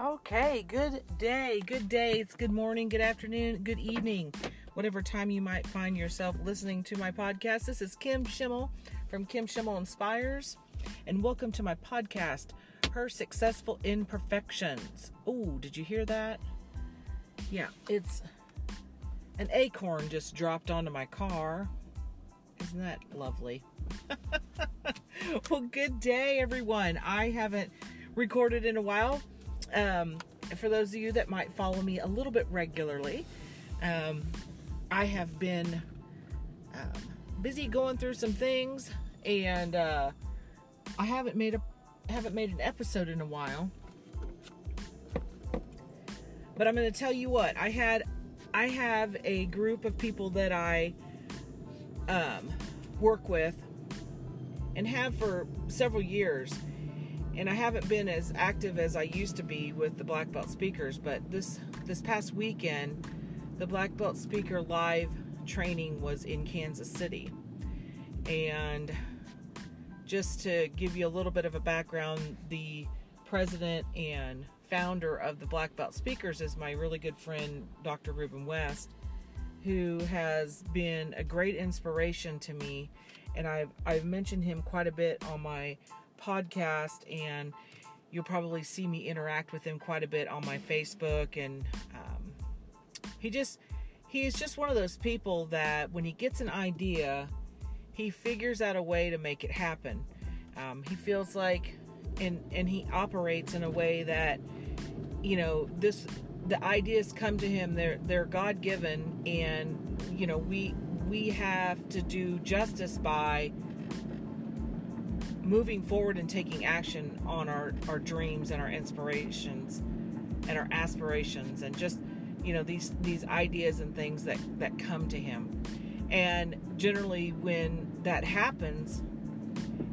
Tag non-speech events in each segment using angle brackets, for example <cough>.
Okay, good day, good day. It's good morning, good afternoon, good evening, whatever time you might find yourself listening to my podcast. This is Kim Schimmel from Kim Schimmel Inspires, and welcome to my podcast, Her Successful Imperfections. Oh, did you hear that? Yeah, it's an acorn just dropped onto my car. Isn't that lovely? <laughs> well, good day, everyone. I haven't recorded in a while um, for those of you that might follow me a little bit regularly, um, I have been um, busy going through some things, and uh, I haven't made a haven't made an episode in a while. But I'm going to tell you what I had. I have a group of people that I um, work with and have for several years and I haven't been as active as I used to be with the Black Belt speakers, but this this past weekend, the Black Belt speaker live training was in Kansas City. And just to give you a little bit of a background, the president and founder of the Black Belt Speakers is my really good friend, Dr. Ruben West, who has been a great inspiration to me. And I've, I've mentioned him quite a bit on my podcast, and you'll probably see me interact with him quite a bit on my Facebook. And um, he just, he is just one of those people that when he gets an idea, he figures out a way to make it happen. Um, he feels like, and and he operates in a way that, you know, this the ideas come to him. They're they're God given, and you know we we have to do justice by moving forward and taking action on our, our dreams and our inspirations and our aspirations and just you know these these ideas and things that that come to him. And generally when that happens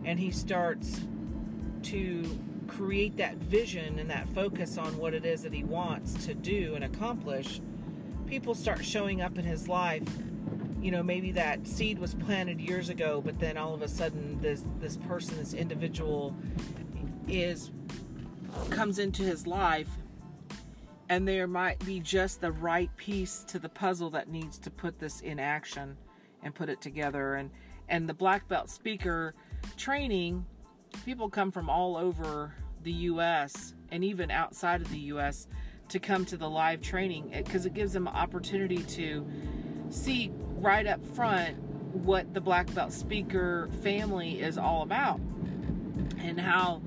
and he starts to create that vision and that focus on what it is that he wants to do and accomplish people start showing up in his life you know maybe that seed was planted years ago but then all of a sudden this this person this individual is comes into his life and there might be just the right piece to the puzzle that needs to put this in action and put it together. And and the black belt speaker training people come from all over the US and even outside of the US to come to the live training because it gives them an opportunity to see right up front what the black belt speaker family is all about and how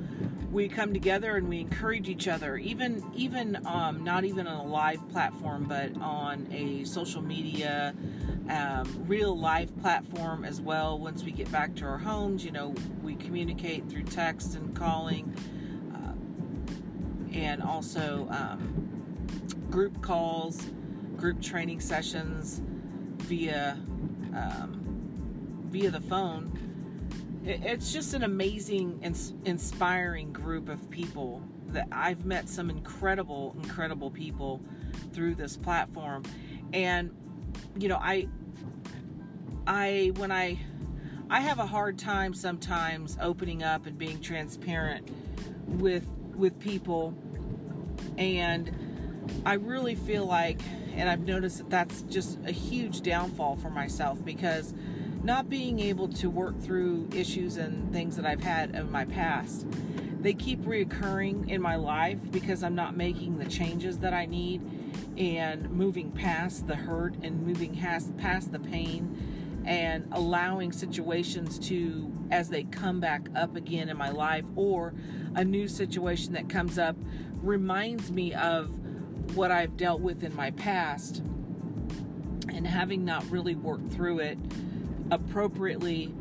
we come together and we encourage each other even even um, not even on a live platform but on a social media um, real life platform as well. Once we get back to our homes you know we communicate through text and calling uh, and also um, group calls group training sessions via um, via the phone. It's just an amazing, inspiring group of people that I've met some incredible, incredible people through this platform, and you know, I, I when I, I have a hard time sometimes opening up and being transparent with with people, and I really feel like and I've noticed that that's just a huge downfall for myself because not being able to work through issues and things that I've had in my past, they keep reoccurring in my life because I'm not making the changes that I need and moving past the hurt and moving past, past the pain and allowing situations to as they come back up again in my life or a new situation that comes up reminds me of what I've dealt with in my past and having not really worked through it appropriately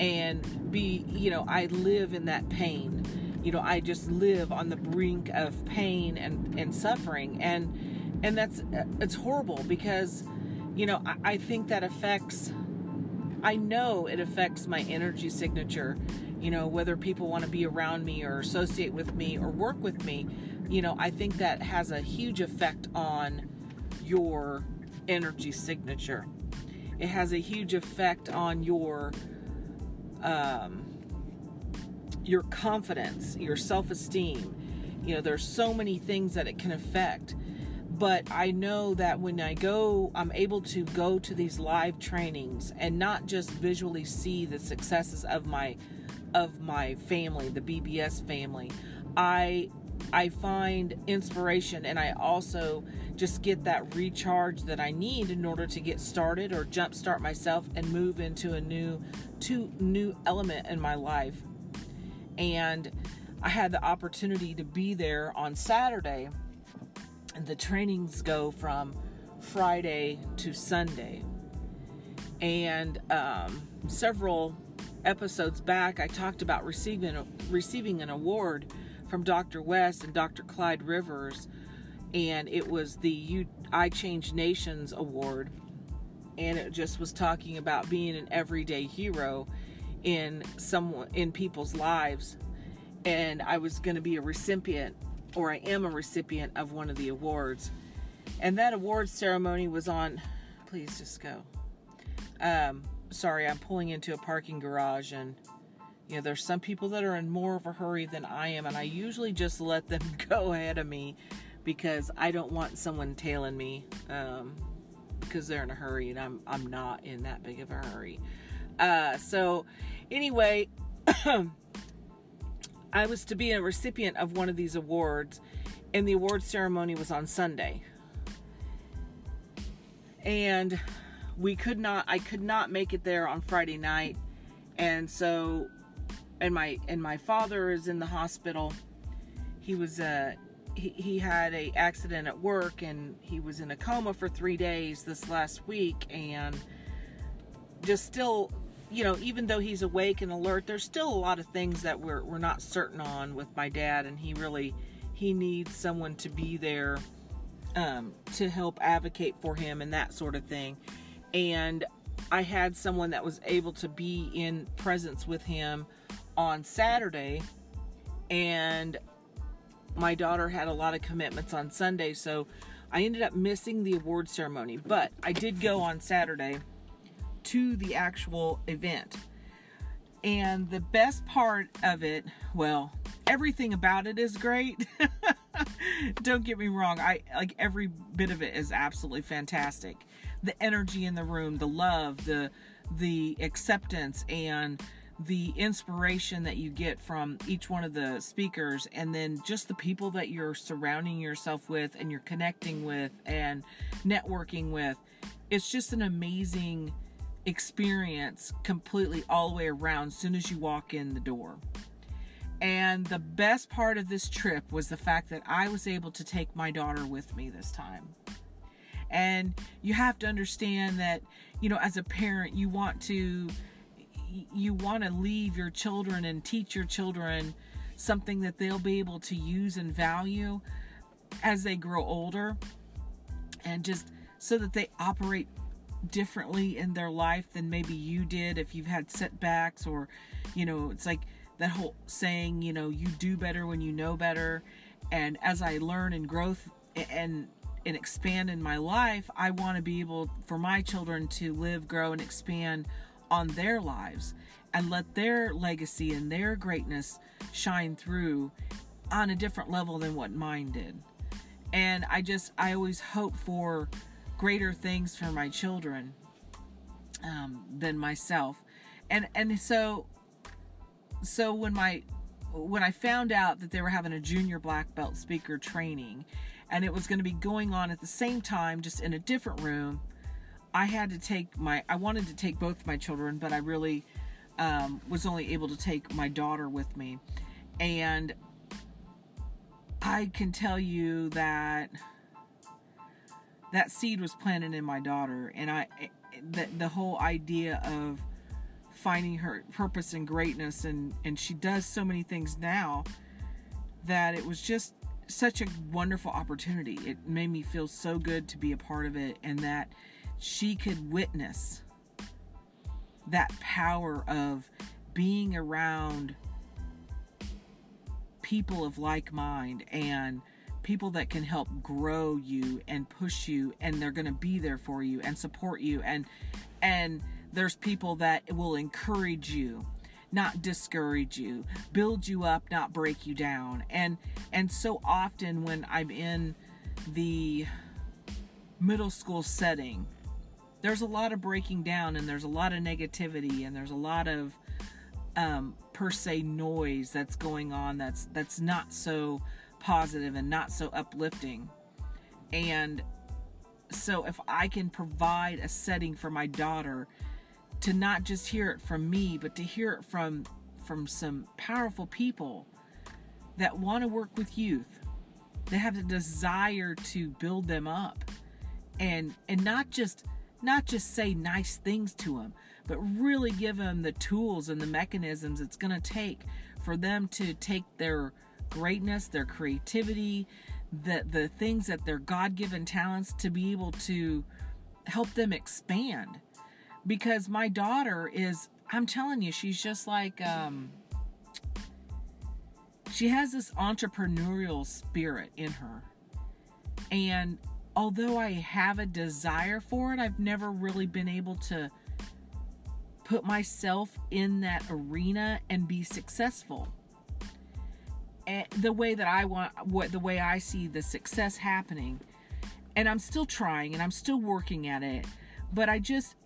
and be, you know, I live in that pain. You know, I just live on the brink of pain and, and suffering. And, and that's, it's horrible because, you know, I, I think that affects, I know it affects my energy signature, you know, whether people want to be around me or associate with me or work with me you know, I think that has a huge effect on your energy signature. It has a huge effect on your um, your confidence, your self-esteem. You know, there's so many things that it can affect. But I know that when I go, I'm able to go to these live trainings and not just visually see the successes of my of my family, the BBS family. I I find inspiration and I also just get that recharge that I need in order to get started or jumpstart myself and move into a new to new element in my life. And I had the opportunity to be there on Saturday. And the trainings go from Friday to Sunday. And um, several episodes back, I talked about receiving receiving an award from Dr. West and Dr. Clyde Rivers, and it was the you I Change Nations Award, and it just was talking about being an everyday hero in someone in people's lives, and I was going to be a recipient, or I am a recipient of one of the awards, and that award ceremony was on. Please just go. Um, sorry, I'm pulling into a parking garage and you know, there's some people that are in more of a hurry than I am, and I usually just let them <laughs> go ahead of me because I don't want someone tailing me um, because they're in a hurry, and I'm I'm not in that big of a hurry. Uh, so, anyway, <clears throat> I was to be a recipient of one of these awards, and the award ceremony was on Sunday, and we could not. I could not make it there on Friday night, and so and my and my father is in the hospital. He was uh he, he had a accident at work and he was in a coma for three days this last week and just still you know even though he's awake and alert there's still a lot of things that we're, we're not certain on with my dad and he really he needs someone to be there um, to help advocate for him and that sort of thing and i had someone that was able to be in presence with him on Saturday, and my daughter had a lot of commitments on Sunday, so I ended up missing the award ceremony. But I did go on Saturday to the actual event. And the best part of it, well, everything about it is great. <laughs> Don't get me wrong. I like every bit of it is absolutely fantastic. The energy in the room, the love, the the acceptance and the inspiration that you get from each one of the speakers and then just the people that you're surrounding yourself with and you're connecting with and networking with it's just an amazing experience completely all the way around as soon as you walk in the door and the best part of this trip was the fact that I was able to take my daughter with me this time. And you have to understand that, you know, as a parent, you want to you want to leave your children and teach your children something that they'll be able to use and value as they grow older. And just so that they operate differently in their life than maybe you did if you've had setbacks or you know it's like that whole saying you know you do better when you know better. And as i learn and growth and and expand in my life i want to be able for my children to live grow and expand on their lives and let their legacy and their greatness shine through on a different level than what mine did. And I just, I always hope for greater things for my children um, than myself. And, and so, so when my, when I found out that they were having a junior black belt speaker training and it was going to be going on at the same time, just in a different room, I had to take my, I wanted to take both my children, but I really um, was only able to take my daughter with me. And I can tell you that that seed was planted in my daughter. And I, the, the whole idea of finding her purpose and greatness, and, and she does so many things now that it was just such a wonderful opportunity. It made me feel so good to be a part of it, and that she could witness that power of being around people of like mind and people that can help grow you and push you and they're going to be there for you and support you and and there's people that will encourage you not discourage you build you up not break you down. And and so often when i'm in the middle school setting there's a lot of breaking down and there's a lot of negativity and there's a lot of um, per se noise that's going on that's that's not so positive and not so uplifting. And so if i can provide a setting for my daughter to not just hear it from me, but to hear it from from some powerful people that want to work with youth, that have the desire to build them up, and and not just not just say nice things to them, but really give them the tools and the mechanisms it's going to take for them to take their greatness, their creativity, the the things that their God-given talents to be able to help them expand. Because my daughter is i'm telling you she's just like um she has this entrepreneurial spirit in her. And although i have a desire for it i've never really been able to put myself in that arena and be successful. And the way that i want what the way i see the success happening. And i'm still trying and i'm still working at it but i just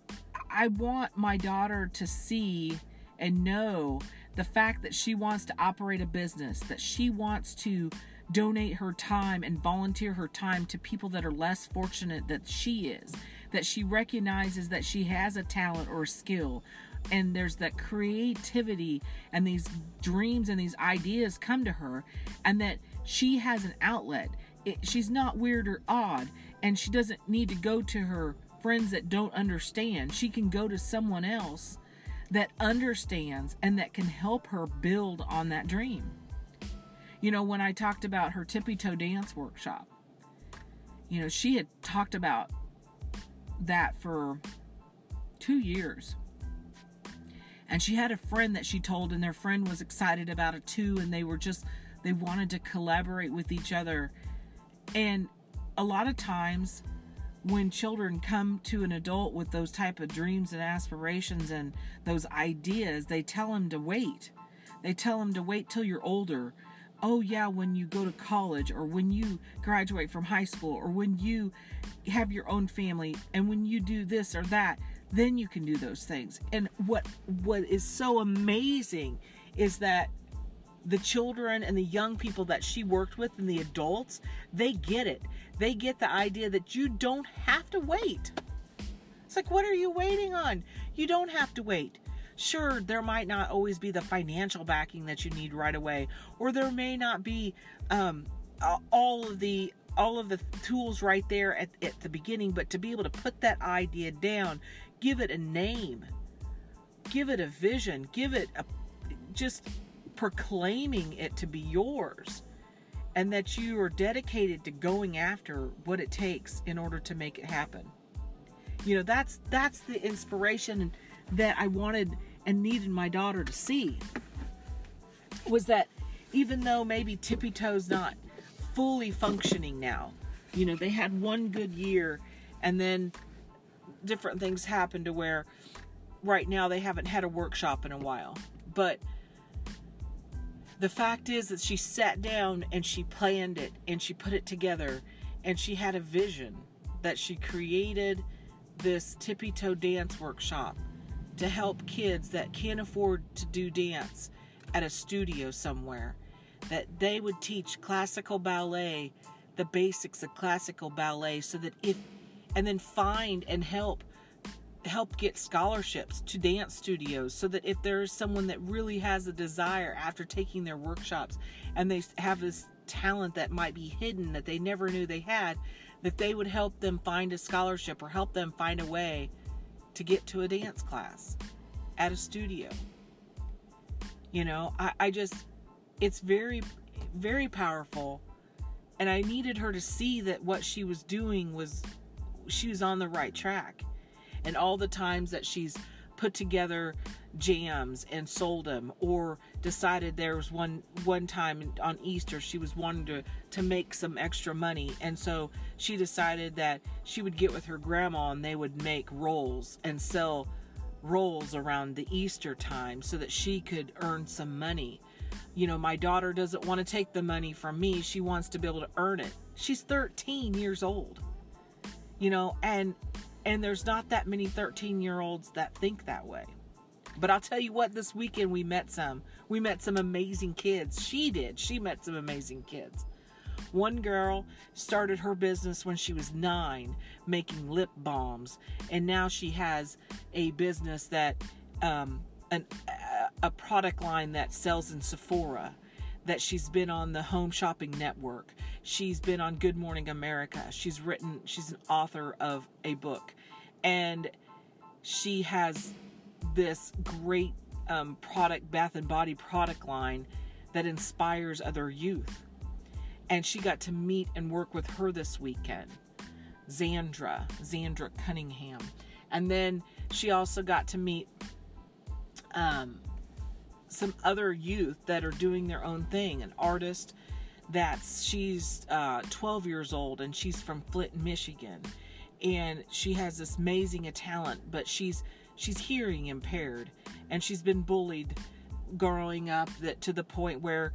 I want my daughter to see and know the fact that she wants to operate a business, that she wants to donate her time and volunteer her time to people that are less fortunate that she is, that she recognizes that she has a talent or a skill. And there's that creativity and these dreams and these ideas come to her, and that she has an outlet. It, she's not weird or odd, and she doesn't need to go to her friends that don't understand. She can go to someone else that understands and that can help her build on that dream. You know, when I talked about her tippy toe dance workshop, you know, she had talked about that for two years. And she had a friend that she told, and their friend was excited about it too. And they were just, they wanted to collaborate with each other. And a lot of times, when children come to an adult with those type of dreams and aspirations and those ideas they tell them to wait they tell them to wait till you're older oh yeah when you go to college or when you graduate from high school or when you have your own family and when you do this or that then you can do those things and what what is so amazing is that the children and the young people that she worked with and the adults, they get it. They get the idea that you don't have to wait. It's like, what are you waiting on? You don't have to wait. Sure, there might not always be the financial backing that you need right away, or there may not be um, all of the all of the tools right there at, at the beginning, but to be able to put that idea down, give it a name, give it a vision, give it a just proclaiming it to be yours and that you are dedicated to going after what it takes in order to make it happen. You know, that's that's the inspiration that I wanted and needed my daughter to see was that even though maybe Tippy Toe's not fully functioning now, you know, they had one good year and then different things happened to where right now they haven't had a workshop in a while. But the fact is that she sat down and she planned it and she put it together and she had a vision that she created this tippy toe dance workshop to help kids that can't afford to do dance at a studio somewhere that they would teach classical ballet the basics of classical ballet so that if and then find and help help get scholarships to dance studios so that if there is someone that really has a desire after taking their workshops and they have this talent that might be hidden that they never knew they had, that they would help them find a scholarship or help them find a way to get to a dance class at a studio. You know, I, I just, it's very, very powerful. And I needed her to see that what she was doing was, she was on the right track and all the times that she's put together jams and sold them or decided there was one one time on Easter she was wanting to to make some extra money and so she decided that she would get with her grandma and they would make rolls and sell rolls around the Easter time so that she could earn some money. You know, my daughter doesn't want to take the money from me, she wants to be able to earn it. She's 13 years old. You know, and and there's not that many 13 year olds that think that way. But I'll tell you what, this weekend we met some. We met some amazing kids. She did. She met some amazing kids. One girl started her business when she was nine, making lip balms, and now she has a business that, um, an, a product line that sells in Sephora. That she's been on the Home Shopping Network. She's been on Good Morning America. She's written, she's an author of a book. And she has this great um, product, bath and body product line that inspires other youth and she got to meet and work with her this weekend. Zandra, Zandra Cunningham. And then she also got to meet um, some other youth that are doing their own thing. An artist that's she's uh, 12 years old and she's from Flint, Michigan, and she has this amazing talent, but she's she's hearing impaired, and she's been bullied growing up that to the point where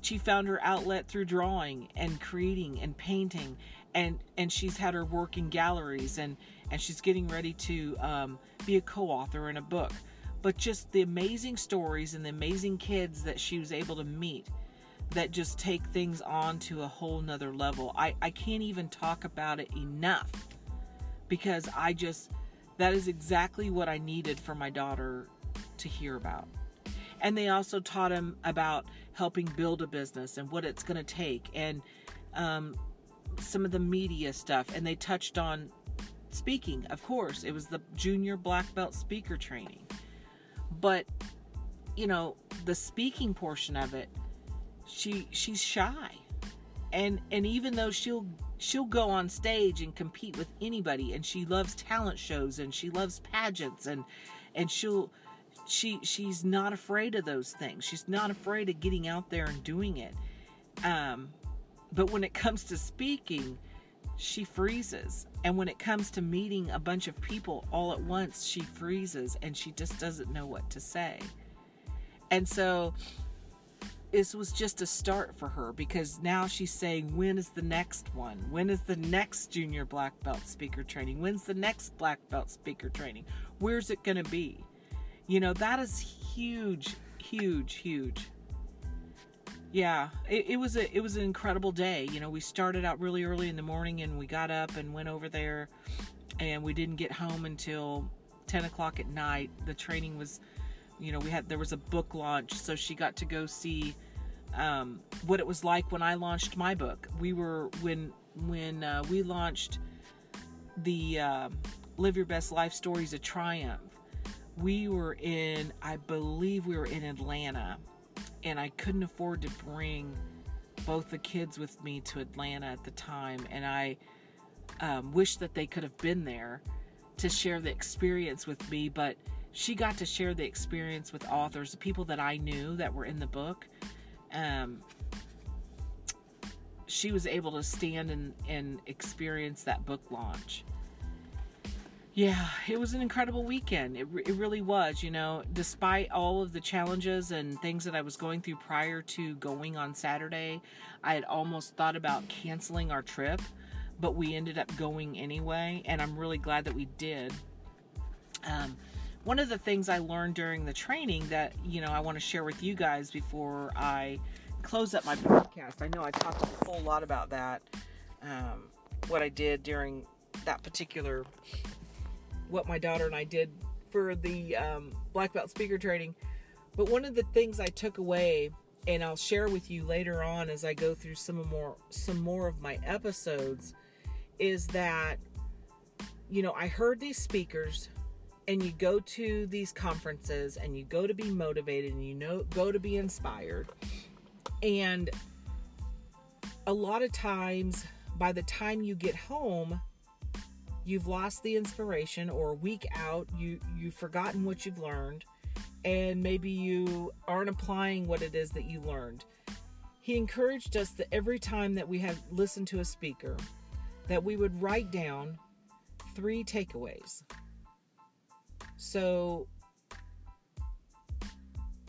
she found her outlet through drawing and creating and painting. And and she's had her work in galleries and and she's getting ready to um, be a co-author in a book but just the amazing stories and the amazing kids that she was able to meet that just take things on to a whole nother level i i can't even talk about it enough because i just that is exactly what i needed for my daughter to hear about and they also taught him about helping build a business and what it's going to take and um, some of the media stuff. And they touched on speaking, of course. It was the junior black belt speaker training. But, you know, the speaking portion of it, she she's shy. And and even though she'll she'll go on stage and compete with anybody and she loves talent shows and she loves pageants and and she'll she she's not afraid of those things. She's not afraid of getting out there and doing it. Um, but when it comes to speaking, she freezes. And when it comes to meeting a bunch of people all at once, she freezes and she just doesn't know what to say. And so this was just a start for her because now she's saying, when is the next one? When is the next junior black belt speaker training? When's the next black belt speaker training? Where's it going to be? You know, that is huge, huge, huge. Yeah, it, it was a it was an incredible day. You know, we started out really early in the morning and we got up and went over there and we didn't get home until 10 o'clock at night. The training was, you know, we had there was a book launch, so she got to go see um, what it was like when I launched my book. We were when when uh, we launched the uh, Live Your Best Life Stories of Triumph we were in, I believe we were in Atlanta, and I couldn't afford to bring both the kids with me to Atlanta at the time, and I um, wish that they could have been there to share the experience with me, but she got to share the experience with authors, people that I knew that were in the book. Um, she was able to stand and, and experience that book launch. Yeah, it was an incredible weekend. It, it really was, you know, despite all of the challenges and things that I was going through prior to going on Saturday, I had almost thought about canceling our trip, but we ended up going anyway, and I'm really glad that we did. Um, one of the things I learned during the training that, you know, I want to share with you guys before I close up my podcast. I know I talked a whole lot about that, um, what I did during that particular what my daughter and I did for the um, black belt speaker training. But one of the things I took away, and I'll share with you later on as I go through some more some more of my episodes, is that you know I heard these speakers, and you go to these conferences, and you go to be motivated, and you know go to be inspired, and a lot of times by the time you get home you've lost the inspiration or a week out you you've forgotten what you've learned and maybe you aren't applying what it is that you learned. He encouraged us that every time that we had listened to a speaker that we would write down three takeaways. So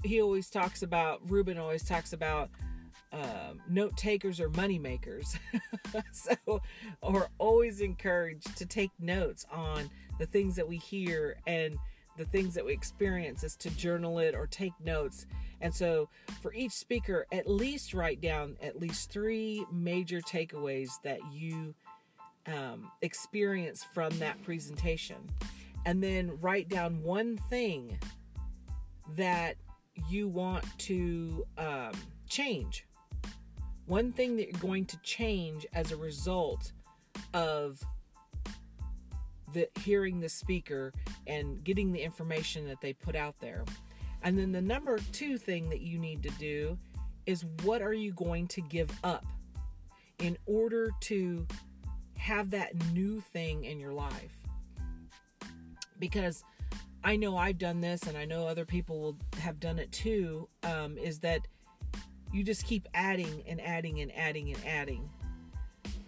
he always talks about, Ruben always talks about um, note takers or money makers. <laughs> so, are always encouraged to take notes on the things that we hear and the things that we experience is to journal it or take notes. And so, for each speaker, at least write down at least three major takeaways that you um, experience from that presentation. And then write down one thing that you want to um, change. One thing that you're going to change as a result of the hearing the speaker and getting the information that they put out there. And then the number two thing that you need to do is what are you going to give up in order to have that new thing in your life? Because I know I've done this and I know other people will have done it too, um, is that you just keep adding and adding and adding and adding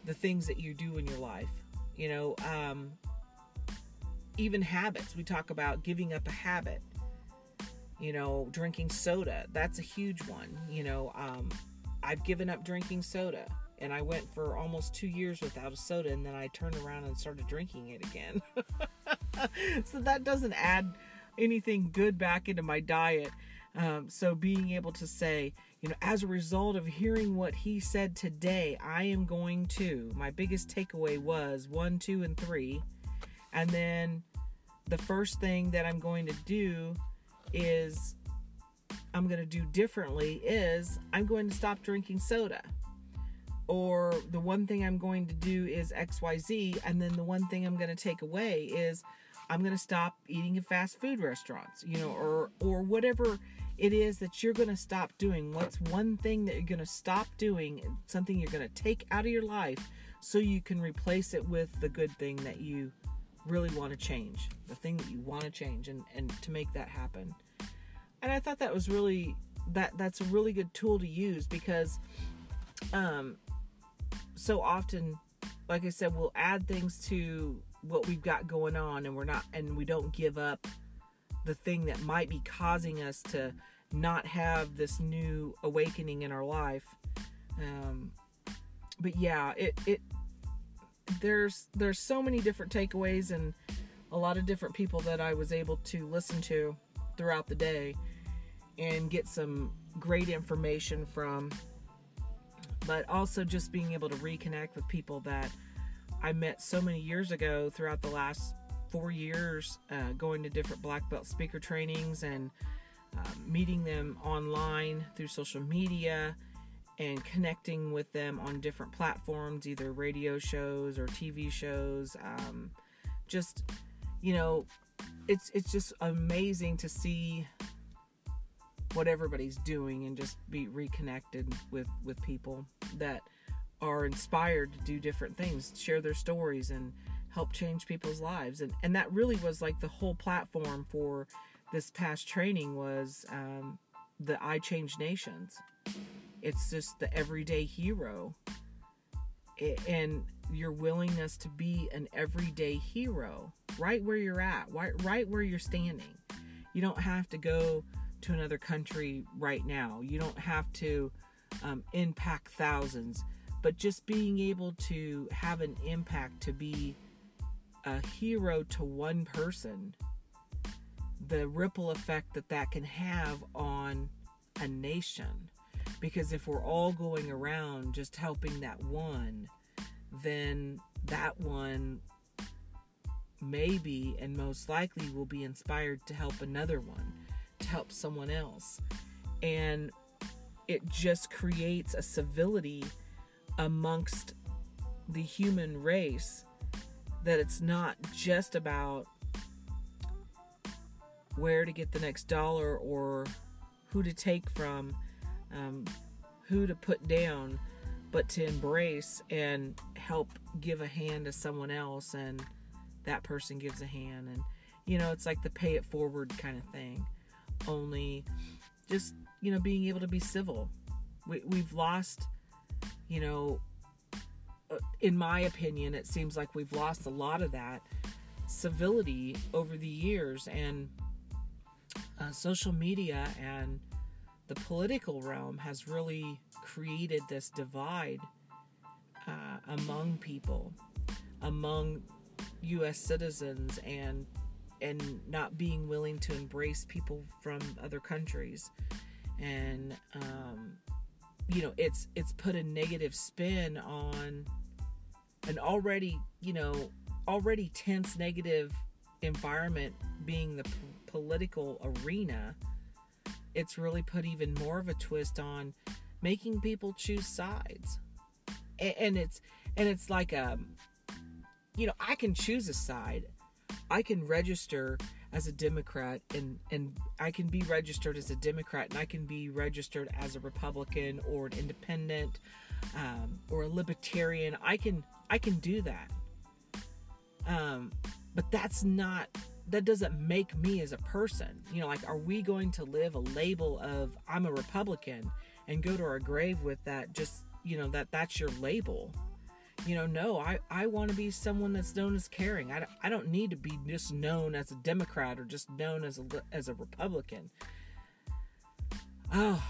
the things that you do in your life. You know, um, even habits. We talk about giving up a habit. You know, drinking soda. That's a huge one. You know, um, I've given up drinking soda and I went for almost two years without a soda and then I turned around and started drinking it again. <laughs> so that doesn't add anything good back into my diet. Um, so being able to say, you know, as a result of hearing what he said today, I am going to, my biggest takeaway was one, two, and three. And then the first thing that I'm going to do is I'm going to do differently is I'm going to stop drinking soda. Or the one thing I'm going to do is XYZ. And then the one thing I'm going to take away is I'm going to stop eating at fast food restaurants, you know, or, or whatever it is that you're going to stop doing. What's one thing that you're going to stop doing, something you're going to take out of your life so you can replace it with the good thing that you really want to change, the thing that you want to change, and, and to make that happen. And I thought that was really that that's a really good tool to use because um so often like I said we'll add things to what we've got going on and we're not and we don't give up the thing that might be causing us to not have this new awakening in our life. Um but yeah it it there's there's so many different takeaways and a lot of different people that I was able to listen to throughout the day and get some great information from. But also just being able to reconnect with people that I met so many years ago throughout the last four years, uh, going to different black belt speaker trainings and uh, meeting them online through social media and connecting with them on different platforms, either radio shows or TV shows. Um, just, you know, it's it's just amazing to see what everybody's doing and just be reconnected with with people that are inspired to do different things, share their stories and help change people's lives. And and that really was like the whole platform for this past training was um, the I Change Nations it's just the everyday hero. And your willingness to be an everyday hero right where you're at, right, right where you're standing. You don't have to go to another country right now. You don't have to um, impact thousands, but just being able to have an impact to be a hero to one person, the ripple effect that that can have on a nation because if we're all going around just helping that one, then that one maybe and most likely will be inspired to help another one, to help someone else. And it just creates a civility amongst the human race that it's not just about where to get the next dollar or who to take from um, who to put down, but to embrace and help give a hand to someone else, and that person gives a hand. And, you know, it's like the pay it forward kind of thing. Only just, you know, being able to be civil. We, we've lost, you know, in my opinion, it seems like we've lost a lot of that civility over the years and uh, social media and the political realm has really created this divide uh, among people, among U.S. citizens, and and not being willing to embrace people from other countries, and um, you know it's it's put a negative spin on an already you know already tense negative environment being the p- political arena it's really put even more of a twist on making people choose sides. And, and it's and it's like um you know i can choose a side. I can register as a democrat and and i can be registered as a democrat and i can be registered as a republican or an independent um, or a libertarian. I can i can do that um, but that's not that doesn't make me as a person. You know, like are we going to live a label of I'm a Republican and go to our grave with that just, you know, that that's your label. You know, no, I, I want to be someone that's known as caring. I, I don't need to be just known as a Democrat or just known as a, as a Republican. Oh,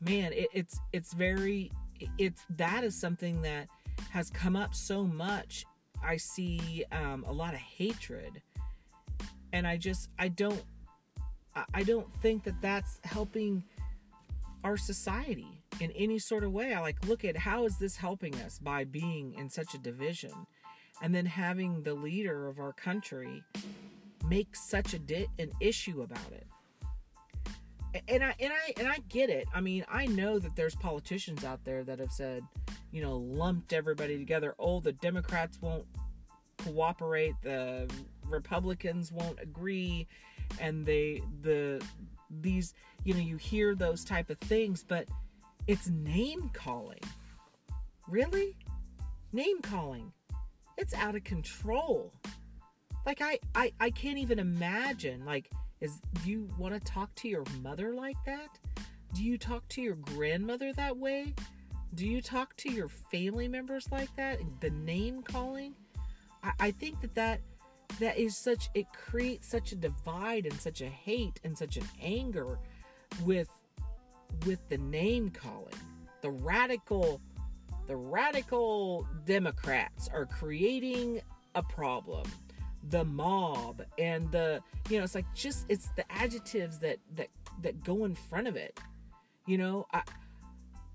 man, it, it's, it's very, it's, that is something that has come up so much I see um, a lot of hatred, and I just I don't I don't think that that's helping our society in any sort of way. I like look at how is this helping us by being in such a division, and then having the leader of our country make such a di- an issue about it. And I and I and I get it. I mean, I know that there's politicians out there that have said you know, lumped everybody together. Oh, the Democrats won't cooperate, the Republicans won't agree, and they the these you know you hear those type of things, but it's name calling. Really? Name calling. It's out of control. Like I I I can't even imagine like is do you want to talk to your mother like that? Do you talk to your grandmother that way? Do you talk to your family members like that? The name calling? I, I think that that that is such it creates such a divide and such a hate and such an anger with with the name calling. The radical the radical Democrats are creating a problem. The mob and the you know, it's like just it's the adjectives that that that go in front of it. You know, I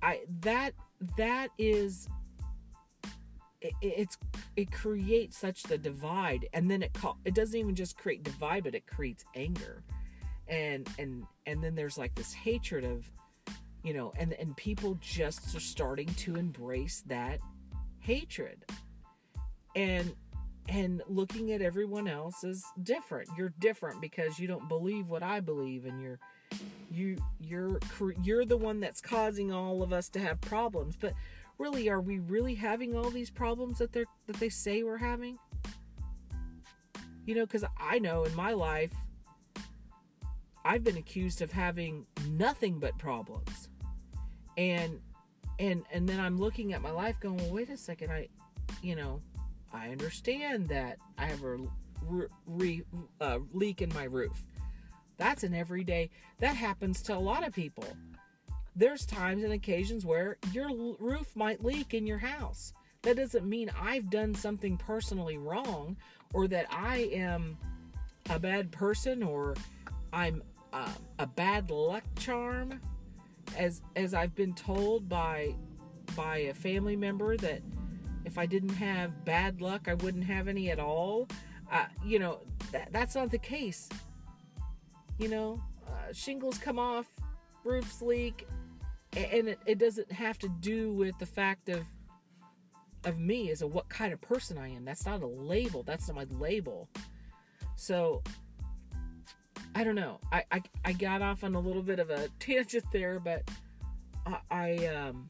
I that that is it, it's it creates such the divide and then it call, it doesn't even just create divide but it creates anger and and and then there's like this hatred of you know and and people just are starting to embrace that hatred and and looking at everyone else is different. You're different because you don't believe what i believe and you're you you're you're the one that's causing all of us to have problems. But really are we really having all these problems that they're that they say we're having? You know because i know in my life i've been accused of having nothing but problems. And and and then i'm looking at my life going well wait a second i you know i understand that i have a re, re, uh, leak in my roof that's an everyday, that happens to a lot of people. There's times and occasions where your roof might leak in your house. That doesn't mean I've done something personally wrong or that I am a bad person or I'm uh, a bad luck charm as as I've been told by by a family member that if I didn't have bad luck I wouldn't have any at all uh, you know that, that's not the case you know, uh, shingles come off, roofs leak, and it, it doesn't have to do with the fact of of me as a what kind of person I am. That's not a label. That's not my label. So I don't know. I, I, I got off on a little bit of a <laughs> tangent there, but I, I um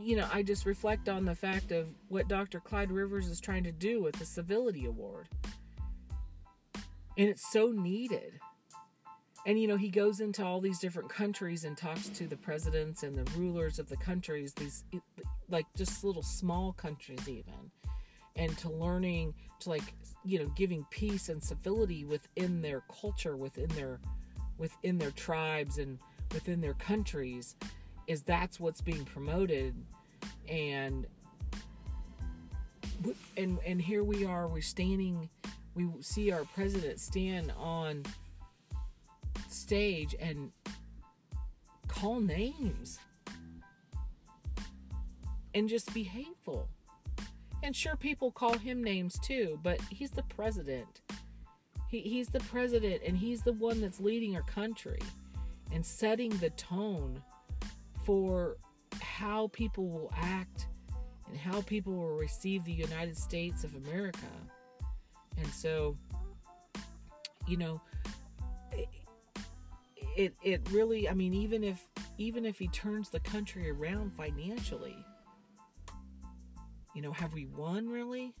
you know, I just reflect on the fact of what Dr. Clyde Rivers is trying to do with the Civility Award and it's so needed. And you know, he goes into all these different countries and talks to the presidents and the rulers of the countries, these like just little small countries, even. and to learning to like you know giving peace and civility within their culture within their within their tribes and within their countries is that's what's being promoted. And and and here we are we're standing we see our president stand on stage and call names and just be hateful. And sure people call him names too but he's the president. He, he's the president and he's the one that's leading our country and setting the tone for how people will act and how people will receive the United States of America. And so, you know, it it really I mean even if even if he turns the country around financially, you know, have we won really?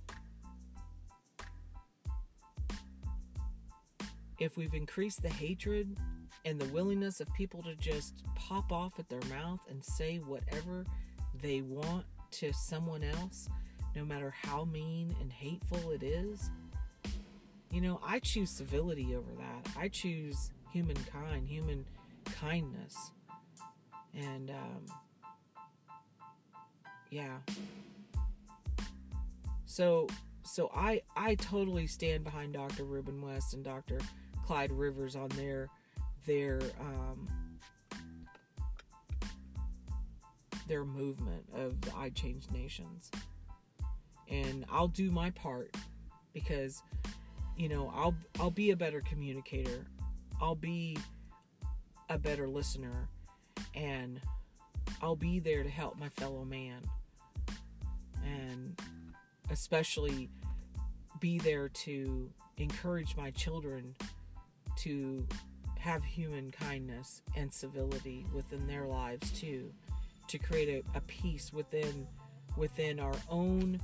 if we've increased the hatred and the willingness of people to just pop off at their mouth and say whatever they want to someone else, no matter how mean and hateful it is, you know, I choose civility over that. I choose humankind, human kindness. And, um, yeah. So, so I, I totally stand behind Dr. Ruben West and Dr. Clyde Rivers on their their um, their movement of the I Change Nations. And I'll do my part because you know, I'll I'll be a better communicator. I'll be a better listener and I'll be there to help my fellow man. And especially be there to encourage my children to have human kindness and civility within their lives too to create a, a peace within within our own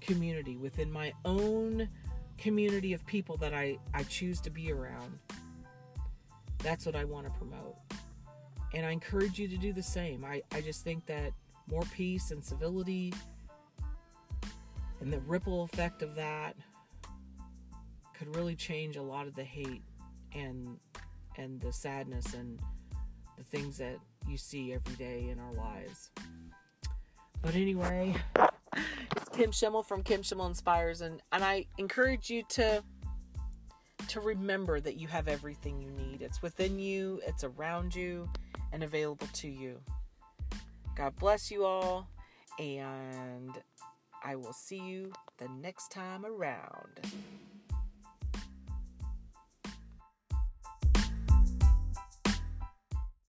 community within my own community of people that I, I choose to be around. That's what I want to promote. And I encourage you to do the same. I, I just think that more peace and civility and the ripple effect of that could really change a lot of the hate and and the sadness and the things that you see every day in our lives. But anyway, it's Kim Schimmel from Kim Schimmel Inspires and and I encourage you to to remember that you have everything you need. It's within you, it's around you and available to you. God bless you all and I will see you the next time around.